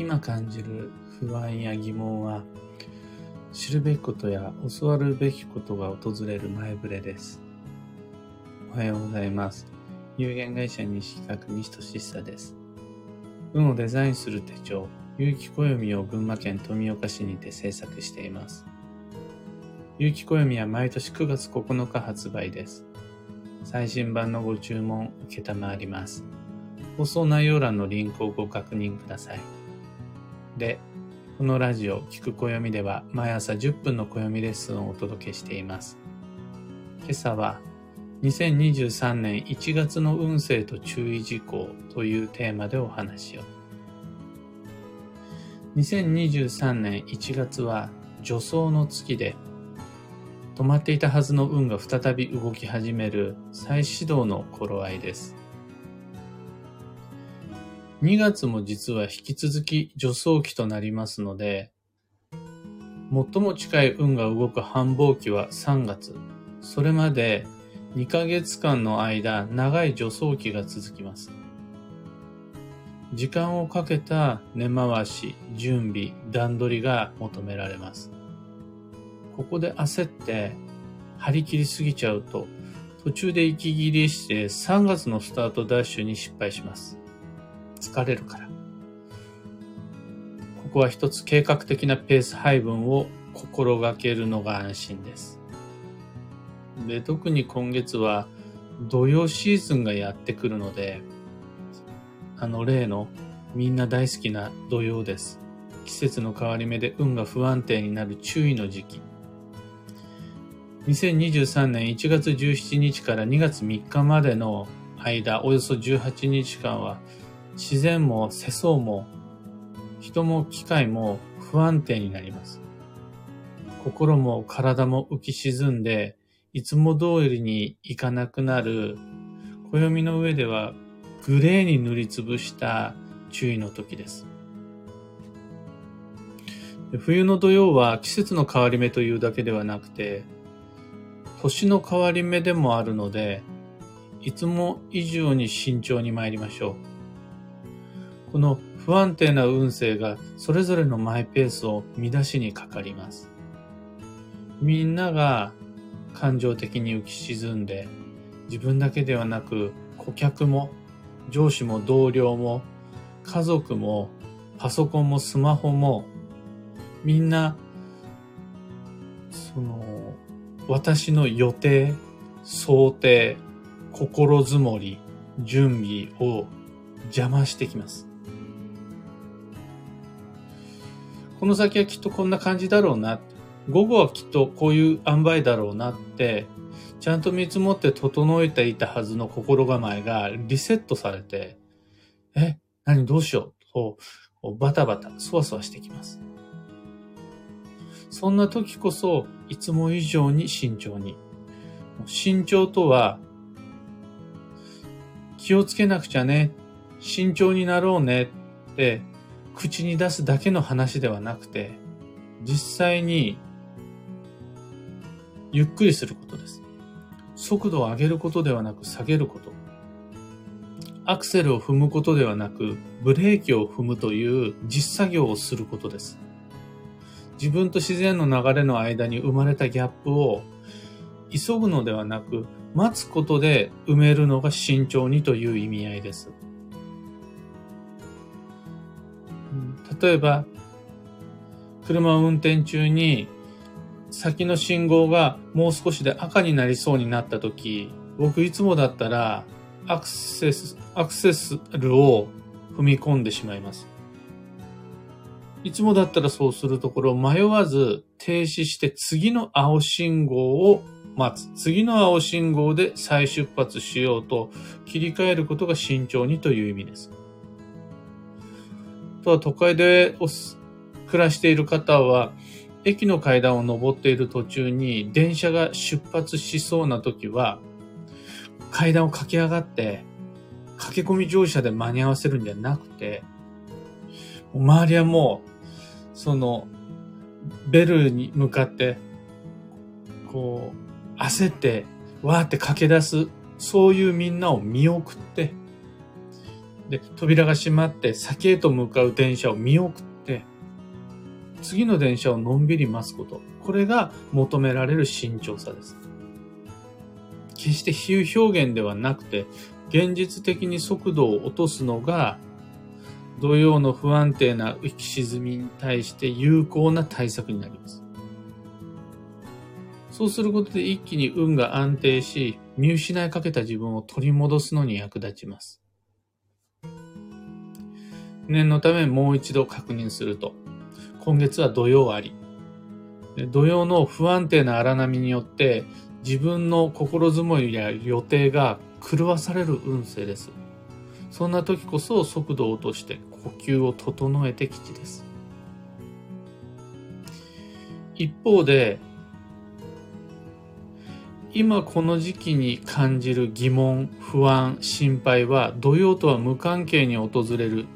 今感じる不安や疑問は、知るべきことや教わるべきことが訪れる前触れです。おはようございます。有限会社西企画西俊久です。運をデザインする手帳、有機暦を群馬県富岡市にて制作しています。有機暦は毎年9月9日発売です。最新版のご注文受けたまわります。放送内容欄のリンクをご確認ください。で、このラジオ、聞く暦では毎朝10分の暦レッスンをお届けしています。今朝は、2023年1月の運勢と注意事項というテーマでお話を。2023年1月は助走の月で、止まっていたはずの運が再び動き始める再始動の頃合いです。2月も実は引き続き助走期となりますので、最も近い運が動く繁忙期は3月。それまで2ヶ月間の間、長い助走期が続きます。時間をかけた根回し、準備、段取りが求められます。ここで焦って張り切りすぎちゃうと、途中で息切れして3月のスタートダッシュに失敗します。疲れるから。ここは一つ計画的なペース配分を心がけるのが安心です。で、特に今月は土曜シーズンがやってくるので、あの例のみんな大好きな土曜です。季節の変わり目で運が不安定になる注意の時期。2023年1月17日から2月3日までの間、およそ18日間は自然も世相も人も機械も不安定になります。心も体も浮き沈んで、いつも通りにいかなくなる、暦の上ではグレーに塗りつぶした注意の時です。冬の土曜は季節の変わり目というだけではなくて、年の変わり目でもあるので、いつも以上に慎重に参りましょう。この不安定な運勢がそれぞれのマイペースを乱しにかかります。みんなが感情的に浮き沈んで、自分だけではなく顧客も上司も同僚も家族もパソコンもスマホもみんなその私の予定、想定、心づもり、準備を邪魔してきます。この先はきっとこんな感じだろうな。午後はきっとこういう塩梅だろうなって、ちゃんと見積もって整えていたはずの心構えがリセットされて、え、何どうしようと、バタバタ、そわそわしてきます。そんな時こそ、いつも以上に慎重に。慎重とは、気をつけなくちゃね、慎重になろうねって口に出すだけの話ではなくて、実際にゆっくりすることです。速度を上げることではなく下げること。アクセルを踏むことではなく、ブレーキを踏むという実作業をすることです。自分と自然の流れの間に生まれたギャップを急ぐのではなく、待つことで埋めるのが慎重にという意味合いです。例えば、車を運転中に先の信号がもう少しで赤になりそうになった時、僕いつもだったらアクセス、アクセスルを踏み込んでしまいます。いつもだったらそうするところ迷わず停止して次の青信号を待つ。次の青信号で再出発しようと切り替えることが慎重にという意味です。とは都会で暮らしている方は、駅の階段を登っている途中に電車が出発しそうな時は、階段を駆け上がって、駆け込み乗車で間に合わせるんじゃなくて、周りはもう、その、ベルに向かって、こう、焦って、わーって駆け出す、そういうみんなを見送って、で、扉が閉まって先へと向かう電車を見送って、次の電車をのんびり待つこと。これが求められる慎重さです。決して比喩表現ではなくて、現実的に速度を落とすのが、土曜の不安定な浮き沈みに対して有効な対策になります。そうすることで一気に運が安定し、見失いかけた自分を取り戻すのに役立ちます。念のためもう一度確認すると、今月は土曜あり。土曜の不安定な荒波によって自分の心づもりや予定が狂わされる運勢です。そんな時こそ速度を落として呼吸を整えて吉です。一方で、今この時期に感じる疑問、不安、心配は土曜とは無関係に訪れる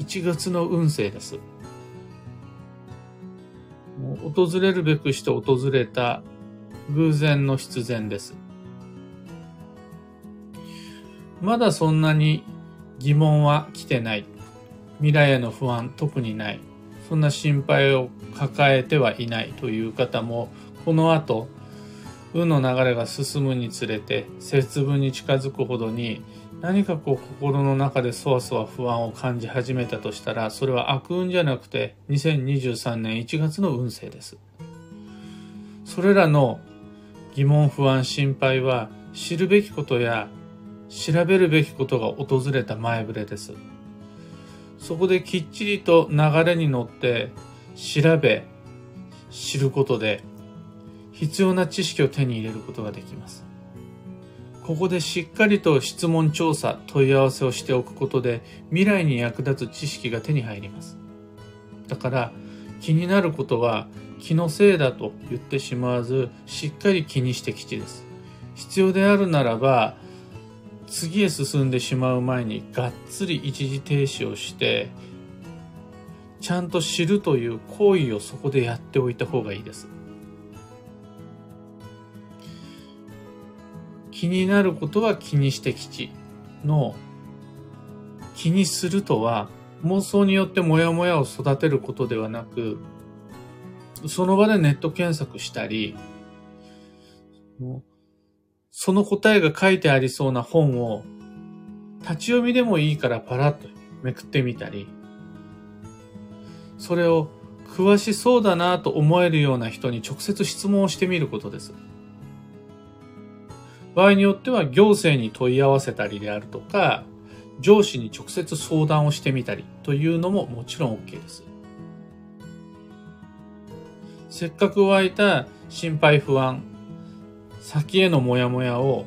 1月の運勢です。もう訪れるべくして訪れた偶然の必然です。まだそんなに疑問は来てない。未来への不安特にない。そんな心配を抱えてはいないという方も、この後、運の流れが進むにつれて節分に近づくほどに何かこう心の中でそわそわ不安を感じ始めたとしたらそれは悪運じゃなくて2023年1月の運勢です。それらの疑問不安心配は知るべきことや調べるべきことが訪れた前触れです。そこできっちりと流れに乗って調べ知ることで必要な知識を手に入れることができます。ここでしっかりと質問調査、問い合わせをしておくことで未来に役立つ知識が手に入ります。だから気になることは気のせいだと言ってしまわずしっかり気にして吉です。必要であるならば次へ進んでしまう前にがっつり一時停止をしてちゃんと知るという行為をそこでやっておいた方がいいです。気になることは気にして吉の気にするとは妄想によってモヤモヤを育てることではなくその場でネット検索したりその答えが書いてありそうな本を立ち読みでもいいからパラッとめくってみたりそれを詳しそうだなと思えるような人に直接質問をしてみることです。場合によっては行政に問い合わせたりであるとか、上司に直接相談をしてみたりというのももちろん OK です。せっかく湧いた心配不安、先へのモヤモヤを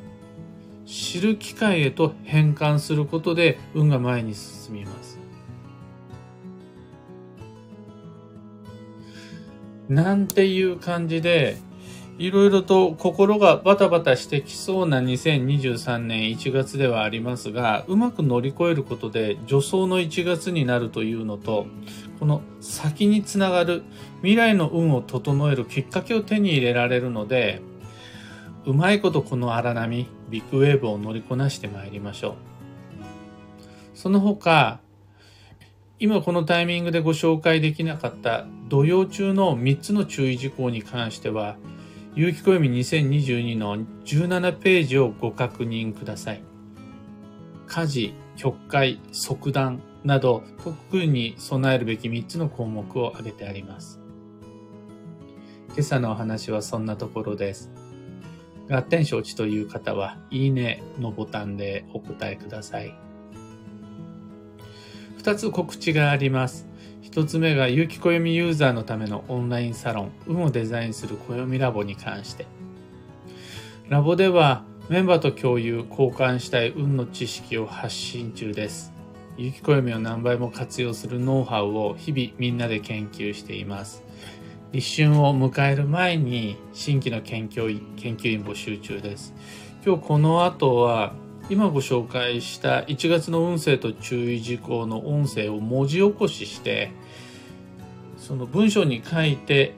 知る機会へと変換することで運が前に進みます。なんていう感じでいろいろと心がバタバタしてきそうな2023年1月ではありますが、うまく乗り越えることで助走の1月になるというのと、この先につながる未来の運を整えるきっかけを手に入れられるので、うまいことこの荒波、ビッグウェーブを乗りこなしてまいりましょう。その他、今このタイミングでご紹介できなかった土曜中の3つの注意事項に関しては、有機暦2022の17ページをご確認ください。家事、曲解、即断など特に備えるべき3つの項目を挙げてあります。今朝のお話はそんなところです。合点承知という方は、いいねのボタンでお答えください。2つ告知があります。一つ目が有機暦ユーザーのためのオンラインサロン、運をデザインする暦ラボに関して。ラボではメンバーと共有、交換したい運の知識を発信中です。有機暦を何倍も活用するノウハウを日々みんなで研究しています。立春を迎える前に新規の研究研究員募集中です。今日この後は今ご紹介した1月の運勢と注意事項の音声を文字起こししてその文章に書いて、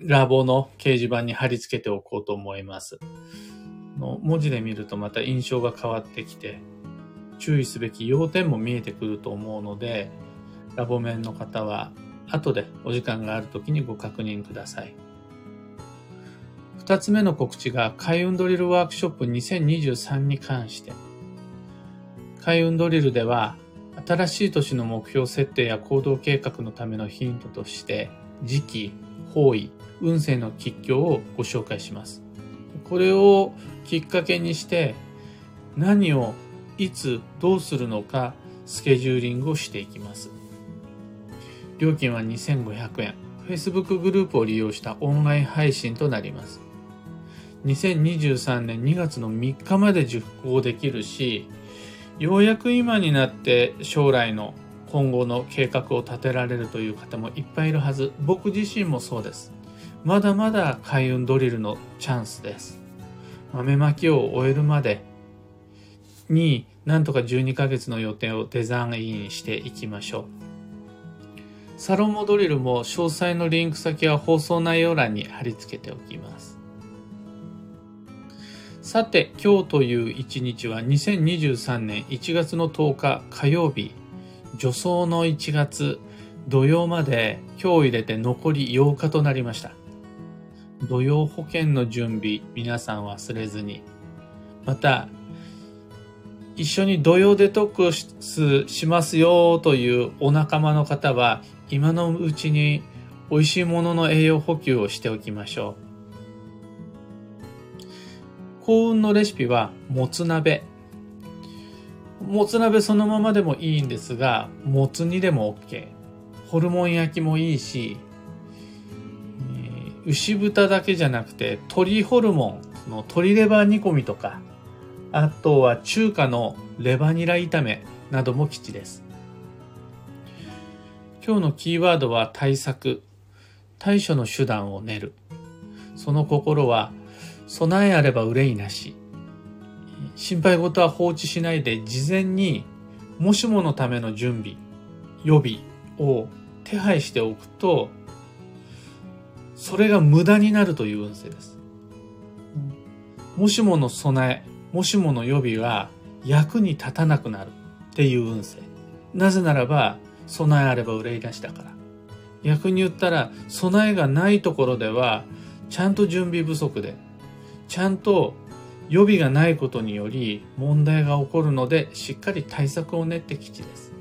ラボの掲示板に貼り付けておこうと思います。の文字で見るとまた印象が変わってきて、注意すべき要点も見えてくると思うので、ラボ面の方は後でお時間がある時にご確認ください。二つ目の告知が開運ドリルワークショップ2023に関して。開運ドリルでは新しい年の目標設定や行動計画のためのヒントとして時期、方位、運勢の吉凶をご紹介します。これをきっかけにして何をいつどうするのかスケジューリングをしていきます。料金は2500円。Facebook グループを利用したオンライン配信となります。2023年2月の3日まで受講できるし、ようやく今になって将来の今後の計画を立てられるという方もいっぱいいるはず。僕自身もそうです。まだまだ開運ドリルのチャンスです。豆まきを終えるまでになんとか12ヶ月の予定をデザインしていきましょう。サロンモドリルも詳細のリンク先は放送内容欄に貼り付けておきます。さて、今日という一日は2023年1月の10日火曜日、助走の1月土曜まで今日入れて残り8日となりました。土曜保険の準備、皆さん忘れずに。また、一緒に土曜デトックスしますよというお仲間の方は、今のうちに美味しいものの栄養補給をしておきましょう。幸運のレシピは、もつ鍋。もつ鍋そのままでもいいんですが、もつ煮でも OK。ホルモン焼きもいいし、牛豚だけじゃなくて鶏ホルモンの鶏レバー煮込みとかあとは中華のレバニラ炒めなども吉です今日のキーワードは対策対処の手段を練るその心は備えあれば憂いなし心配事は放置しないで事前にもしものための準備予備を手配しておくとそれが無駄になるという運勢です。もしもの備え、もしもの予備が役に立たなくなるっていう運勢。なぜならば、備えあれば憂い出しだから。逆に言ったら、備えがないところでは、ちゃんと準備不足で、ちゃんと予備がないことにより問題が起こるので、しっかり対策を練って基地です。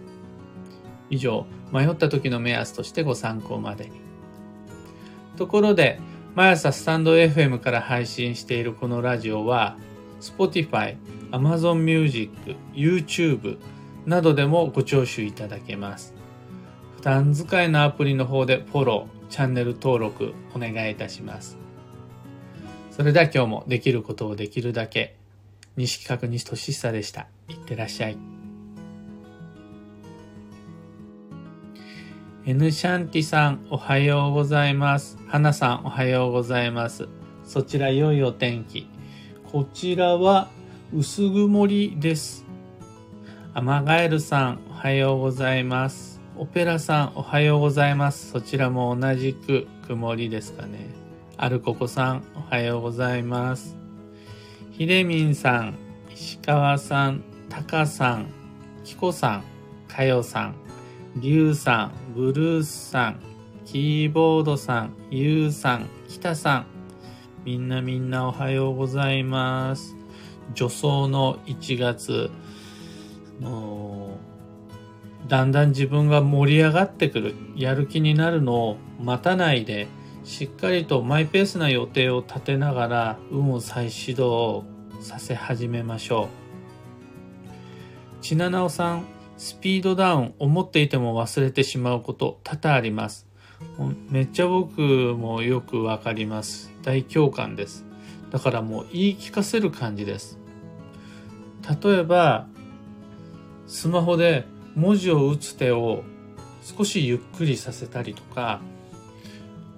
以上、迷った時の目安としてご参考までに。ところで、毎朝スタンド FM から配信しているこのラジオは、Spotify、Amazon Music、YouTube などでもご聴取いただけます。普段使いのアプリの方でフォロー、チャンネル登録お願いいたします。それでは今日もできることをできるだけ、西企画西俊久でした。いってらっしゃい。N シャンティさん、おはようございます。花さん、おはようございます。そちら良いお天気。こちらは薄曇りです。アマガエルさん、おはようございます。オペラさん、おはようございます。そちらも同じく曇りですかね。アルココさん、おはようございます。ひでみんさん、石川さん、たかさん、きこさん、かよさん、リュウさん、ブルースさん、キーボードさん、ユウさん、キタさん、みんなみんなおはようございます。助走の1月、もう、だんだん自分が盛り上がってくる、やる気になるのを待たないで、しっかりとマイペースな予定を立てながら、運を再始動させ始めましょう。ちななおさん、スピードダウン、思っていても忘れてしまうこと多々あります。めっちゃ僕もよくわかります。大共感です。だからもう言い聞かせる感じです。例えば、スマホで文字を打つ手を少しゆっくりさせたりとか、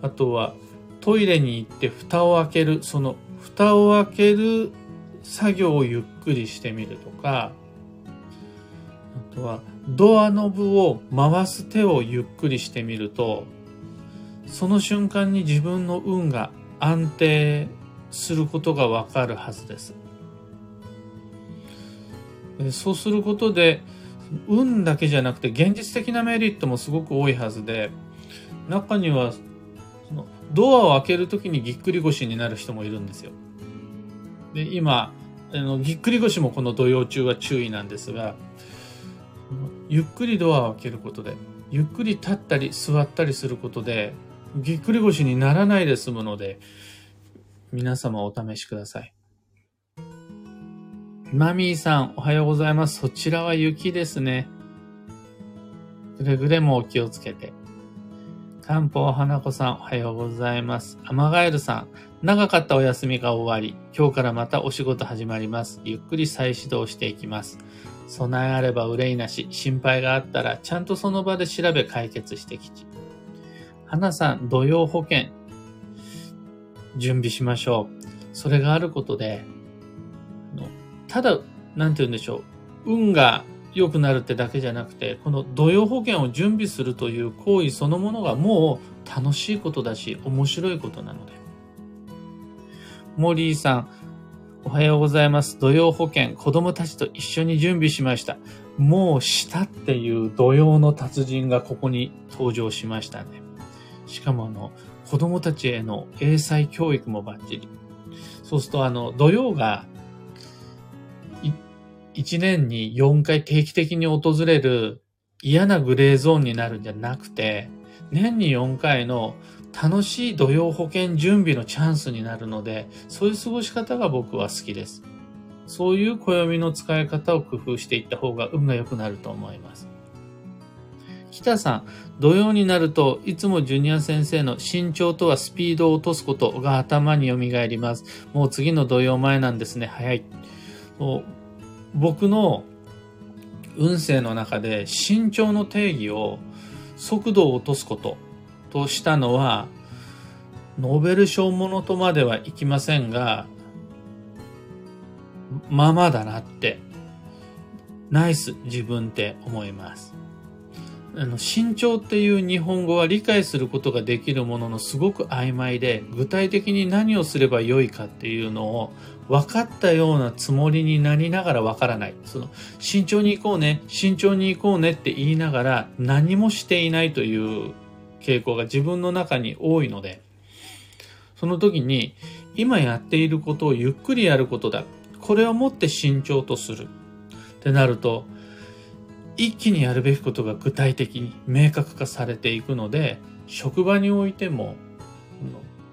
あとはトイレに行って蓋を開ける、その蓋を開ける作業をゆっくりしてみるとか、あとはドアノブを回す手をゆっくりしてみるとその瞬間に自分の運が安定することがわかるはずです。そうすることで、運だけじゃなくて現実的なメリットもすごく多いはずで、中には、ドアを開けるときにぎっくり腰になる人もいるんですよ。で、今、あのぎっくり腰もこの土曜中は注意なんですが、ゆっくりドアを開けることで、ゆっくり立ったり座ったりすることで、ぎっくり腰にならないで済むので、皆様お試しください。マミーさん、おはようございます。そちらは雪ですね。くれぐれもお気をつけて。漢方花子さん、おはようございます。アマガエルさん、長かったお休みが終わり、今日からまたお仕事始まります。ゆっくり再始動していきます。備えあれば憂いなし、心配があったら、ちゃんとその場で調べ解決してきち。花さん、土曜保険、準備しましょう。それがあることで、ただ、なんて言うんでしょう。運が良くなるってだけじゃなくて、この土曜保険を準備するという行為そのものがもう楽しいことだし、面白いことなので。モリーさん、おはようございます。土曜保険、子供たちと一緒に準備しました。もうしたっていう土曜の達人がここに登場しましたね。しかもあの、子供たちへの英才教育もバッチリ。そうするとあの、土曜が、1年に4回定期的に訪れる嫌なグレーゾーンになるんじゃなくて、年に4回の楽しい土曜保険準備のチャンスになるので、そういう過ごし方が僕は好きです。そういう暦の使い方を工夫していった方が運が良くなると思います。北さん、土曜になるといつもジュニア先生の身長とはスピードを落とすことが頭に蘇ります。もう次の土曜前なんですね。早い。僕の運勢の中で身長の定義を速度を落とすこととしたのは、ノーベル賞ものとまではいきませんが、まあまあだなって、ナイス自分って思います。あの、身長っていう日本語は理解することができるもののすごく曖昧で、具体的に何をすればよいかっていうのを分かったようなつもりになりながら分からない。その、慎重に行こうね、慎重に行こうねって言いながら何もしていないという傾向が自分の中に多いので、その時に今やっていることをゆっくりやることだ。これをもって慎重とする。ってなると、一気にやるべきことが具体的に明確化されていくので、職場においても、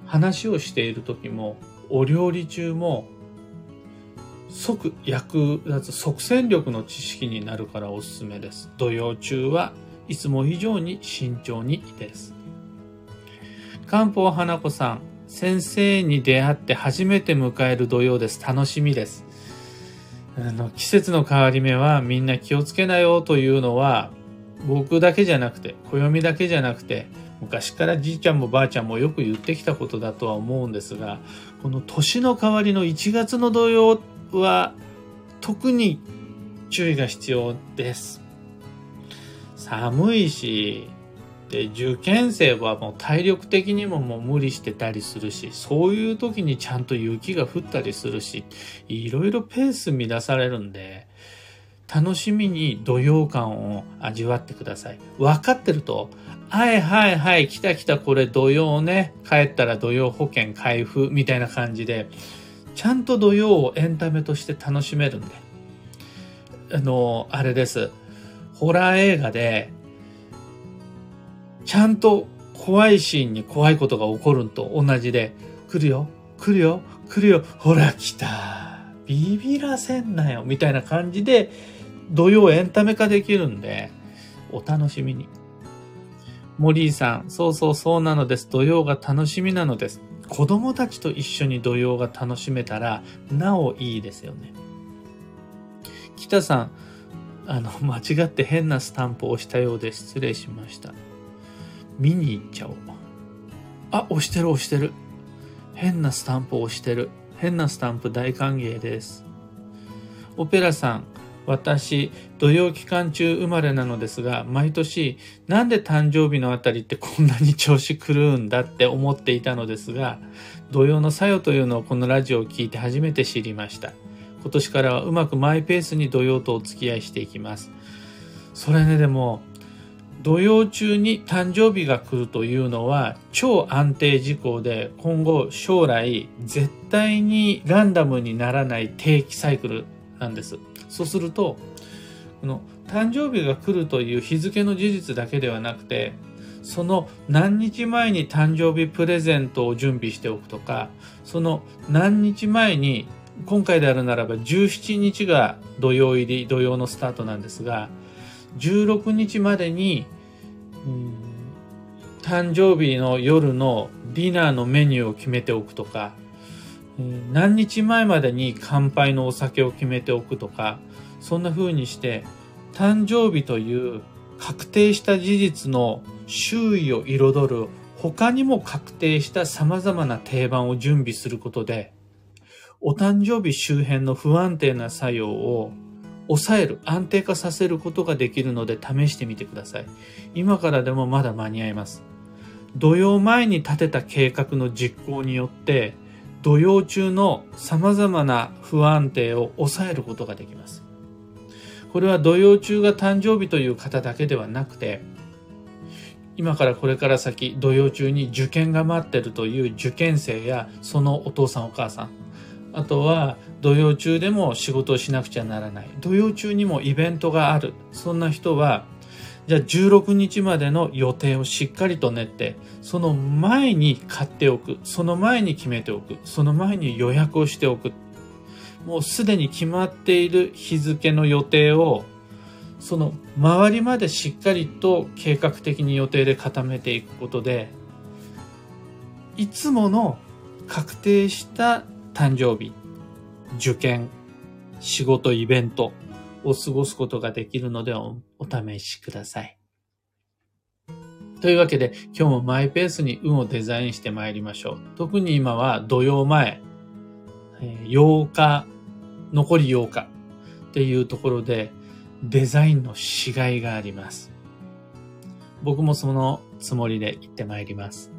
話をしている時も、お料理中も、即役立つ即戦力の知識になるからおすすめです。土曜中はいつも以上に慎重にです。漢方花子さん、先生に出会って初めて迎える土曜です。楽しみです。あの季節の変わり目はみんな気をつけなよというのは僕だけじゃなくて暦だけじゃなくて昔からじいちゃんもばあちゃんもよく言ってきたことだとは思うんですがこの年の変わりの1月の土曜は特に注意が必要です。寒いし、で、受験生はもう体力的にももう無理してたりするし、そういう時にちゃんと雪が降ったりするし、いろいろペース乱されるんで、楽しみに土曜感を味わってください。分かってると、はいはいはい、来た来たこれ土曜ね、帰ったら土曜保険開封みたいな感じで、ちゃんと土曜をエンタメとして楽しめるんで。あの、あれです。ホラー映画で、ちゃんと怖いシーンに怖いことが起こると同じで、来るよ、来るよ、来るよ、ほら来た。ビビらせんなよ、みたいな感じで、土曜エンタメ化できるんで、お楽しみに。森井さん、そうそうそうなのです。土曜が楽しみなのです。子供たちと一緒に土曜が楽しめたら、なおいいですよね。北さん、あの、間違って変なスタンプを押したようで失礼しました。見に行っちゃおう。あ、押してる押してる。変なスタンプ押してる。変なスタンプ大歓迎です。オペラさん、私、土曜期間中生まれなのですが、毎年、なんで誕生日のあたりってこんなに調子狂うんだって思っていたのですが、土曜の作用というのをこのラジオを聞いて初めて知りました。今年からはうまくマイペースに土曜とお付き合いしていきます。それね、でも、土曜中に誕生日が来るというのは超安定事項で今後将来絶対にランダムにならない定期サイクルなんです。そうすると、この誕生日が来るという日付の事実だけではなくて、その何日前に誕生日プレゼントを準備しておくとか、その何日前に、今回であるならば17日が土曜入り、土曜のスタートなんですが、16日までに、うん誕生日の夜のディナーのメニューを決めておくとか、何日前までに乾杯のお酒を決めておくとか、そんな風にして、誕生日という確定した事実の周囲を彩る他にも確定した様々な定番を準備することで、お誕生日周辺の不安定な作用を抑える、安定化させることができるので試してみてください。今からでもまだ間に合います。土曜前に立てた計画の実行によって、土曜中の様々な不安定を抑えることができます。これは土曜中が誕生日という方だけではなくて、今からこれから先土曜中に受験が待ってるという受験生やそのお父さんお母さん、あとは土曜中でも仕事をしなくちゃならない。土曜中にもイベントがある。そんな人は、じゃあ16日までの予定をしっかりと練って、その前に買っておく。その前に決めておく。その前に予約をしておく。もうすでに決まっている日付の予定を、その周りまでしっかりと計画的に予定で固めていくことで、いつもの確定した誕生日、受験、仕事、イベントを過ごすことができるのでお試しください。というわけで今日もマイペースに運をデザインして参りましょう。特に今は土曜前、8日、残り8日っていうところでデザインのしがいがあります。僕もそのつもりで行って参ります。